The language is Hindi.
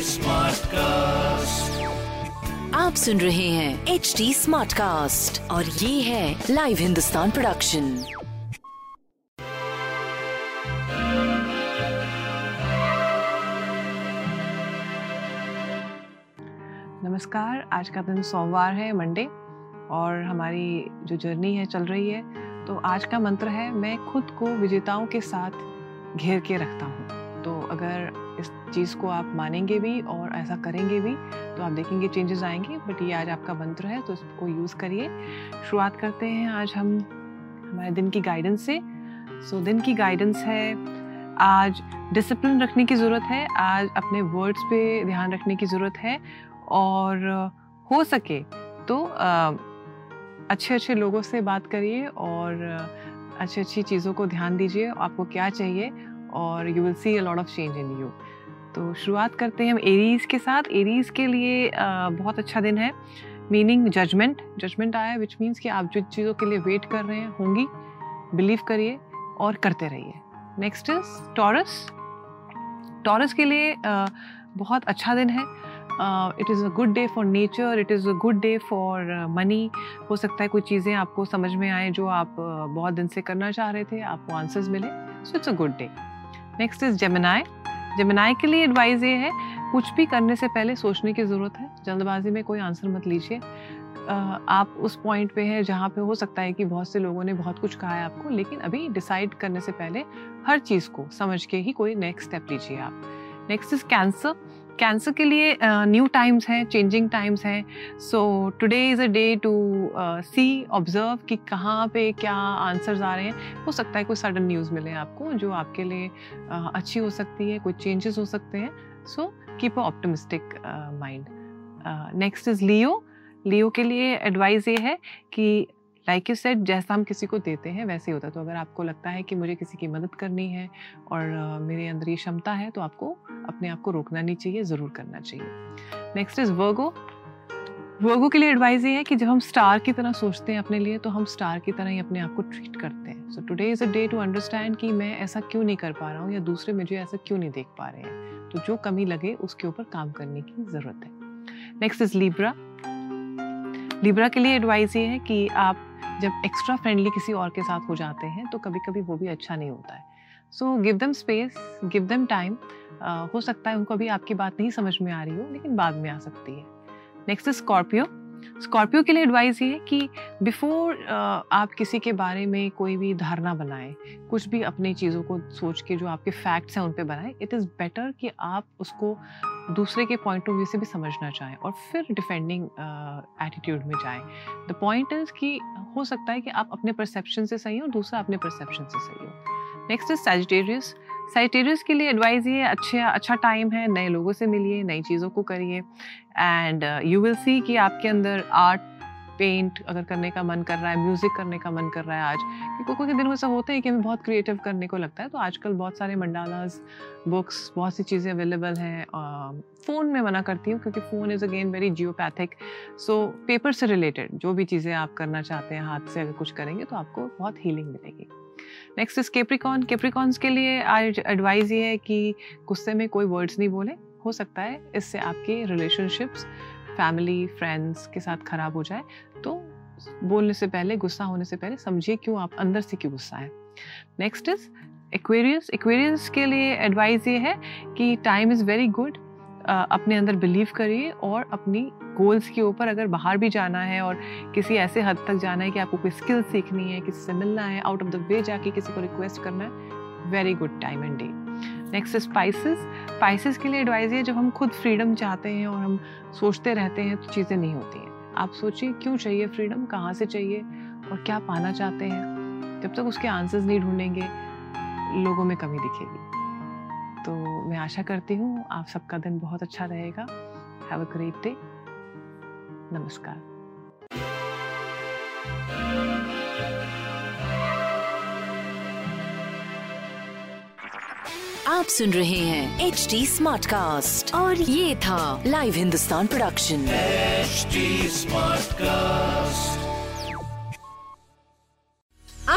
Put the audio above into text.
Smartcast. आप सुन रहे हैं एच डी स्मार्ट कास्ट और ये है लाइव हिंदुस्तान प्रोडक्शन नमस्कार, आज का दिन सोमवार है मंडे और हमारी जो जर्नी है, चल रही है। तो आज का मंत्र है, मैं खुद को विजेताओं के साथ घेर के रखता हूँ। तो अगर इस चीज़ को आप मानेंगे भी और ऐसा करेंगे भी तो आप देखेंगे चेंजेस आएँगे बट ये आज आपका मंत्र है तो इसको यूज़ करिए। शुरुआत करते हैं आज हम हमारे दिन की गाइडेंस से। सो so, दिन की गाइडेंस है आज डिसिप्लिन रखने की ज़रूरत है आज अपने वर्ड्स पे ध्यान रखने की ज़रूरत है और हो सके तो आ, अच्छे अच्छे लोगों से बात करिए और अच्छी अच्छी चीज़ों को ध्यान दीजिए आपको क्या चाहिए और you will see a lot of change in you तो शुरुआत करते हैं हम एरीज के साथ। एरीज के लिए बहुत अच्छा दिन है। मीनिंग जजमेंट जजमेंट आया विच मीन्स कि आप जो चीज़ों के लिए वेट कर रहे हैं, होंगी। बिलीव करिए और करते रहिए। नेक्स्ट इज़ टॉरस टॉरस के लिए बहुत अच्छा दिन है। It is a good day for nature it is a good day for money हो सकता है कोई चीज़ें आपको समझ में आए जो आप बहुत दिन से करना चाह रहे थे, आपको आंसर्स मिले। So it's a good day next is Gemini Gemini के लिए एडवाइज़ ये है, कुछ भी करने से पहले सोचने की ज़रूरत है। जल्दबाजी में कोई आंसर मत लीजिए। आप उस पॉइंट पे हैं जहाँ पे हो सकता है कि बहुत से लोगों ने बहुत कुछ कहा है आपको, लेकिन अभी डिसाइड करने से पहले हर चीज़ को समझ के ही कोई नेक्स्ट स्टेप लीजिए आप। नेक्स्ट इज़ कैंसर कैंसर के लिए न्यू टाइम्स हैं चेंजिंग टाइम्स हैं। So today is a day to see observe कि कहाँ पे क्या आंसर्स आ रहे हैं। हो सकता है कोई सडन न्यूज़ मिले आपको जो आपके लिए uh, अच्छी हो सकती है कोई चेंजेस हो सकते हैं। So keep a optimistic mind next is Leo Leo के लिए एडवाइस ये है कि लाइक यू सेट जैसा हम किसी को देते हैं वैसे ही होता है। तो अगर आपको लगता है कि मुझे किसी की मदद करनी है और uh, मेरे अंदर ये क्षमता है तो आपको अपने आप को रोकना नहीं चाहिए ज़रूर करना चाहिए। नेक्स्ट इज़ वर्गो वर्गो के लिए एडवाइस ये है कि जब हम स्टार की तरह सोचते हैं अपने लिए तो हम स्टार की तरह ही अपने आप को ट्रीट करते हैं। So today is a day to understand कि मैं ऐसा क्यों नहीं कर पा रहा हूँ या दूसरे मुझे ऐसा क्यों नहीं देख पा रहे हैं। तो जो कमी लगे उसके ऊपर काम करने की ज़रूरत है। नेक्स्ट इज़ लिब्रा लिब्रा के लिए एडवाइस ये है कि आप जब एक्स्ट्रा फ्रेंडली किसी और के साथ हो जाते हैं तो कभी कभी वो भी अच्छा नहीं होता है। So give them space give them time हो सकता है उनको अभी आपकी बात नहीं समझ में आ रही हो, लेकिन बाद में आ सकती है। नेक्स्ट स्कॉर्पियो स्कॉर्पियो के लिए एडवाइस ये है कि बिफोर आप किसी के बारे में कोई भी धारणा बनाएँ कुछ भी अपनी चीज़ों को सोच के जो आपके फैक्ट्स हैं उन पर बनाएँ इट इज़ बेटर कि आप उसको दूसरे के पॉइंट ऑफ़ व्यू से भी समझना चाहें और फिर डिफेंडिंग एटीट्यूड uh, में जाएँ। द पॉइंट इज़ कि हो सकता है कि आप अपने परसेप्शन से सही हो दूसरा अपने परसेप्शन से सही हो। नेक्स्ट इज़ सेजिटेरियस साइटेरियस के लिए एडवाइज़ ये अच्छे अच्छा टाइम है, नए लोगों से मिलिए, नई चीज़ों को करिए। एंड यू विल सी कि आपके अंदर आर्ट पेंट अगर करने का मन कर रहा है म्यूज़िक करने का मन कर रहा है आज क्योंकि कोई दिन ऐसा होते हैं कि हमें बहुत क्रिएटिव करने को लगता है तो आजकल बहुत सारे मंडालाज बुक्स बहुत सी चीज़ें अवेलेबल हैं फ़ोन में मना करती हूँ, क्योंकि phone is again very geopathic so paper से रिलेटेड जो भी चीज़ें आप करना चाहते हैं, हाथ से अगर कुछ करेंगे तो आपको बहुत हीलिंग मिलेगी। नेक्स्ट इज़ केप्रिकॉन केप्रिकॉन्स के लिए आज एडवाइस ये है कि गुस्से में कोई वर्ड्स नहीं बोले। हो सकता है इससे आपके रिलेशनशिप्स फैमिली फ्रेंड्स के साथ ख़राब हो जाए। तो बोलने से पहले, गुस्सा होने से पहले समझिए क्यों आप अंदर से क्यों गुस्सा है। नेक्स्ट इज़ एक्वेरियस एक्वेरियस के लिए एडवाइस ये है कि टाइम इज़ वेरी गुड अपने अंदर बिलीव करिए और अपनी गोल्स के ऊपर अगर बाहर भी जाना है और किसी ऐसे हद तक जाना है कि आपको कोई स्किल सीखनी है, किसी से मिलना है आउट ऑफ़ द वे जाके किसी को रिक्वेस्ट करना है very good time and day next Pisces Pisces के लिए एडवाइज़ ये जब हम खुद फ्रीडम चाहते हैं और हम सोचते रहते हैं तो चीज़ें नहीं होती हैं। आप सोचिए, क्यों चाहिए फ्रीडम कहाँ से चाहिए? और क्या पाना चाहते हैं? जब तक उसके आंसर्स नहीं ढूंढेंगे, लोगों में कमी दिखेगी। तो मैं आशा करती हूँ आप सबका दिन बहुत अच्छा रहेगा। हैव अ ग्रेट डे नमस्कार। आप सुन रहे हैं एच डी स्मार्ट कास्ट और ये था live Hindustan production H smart Smartcast.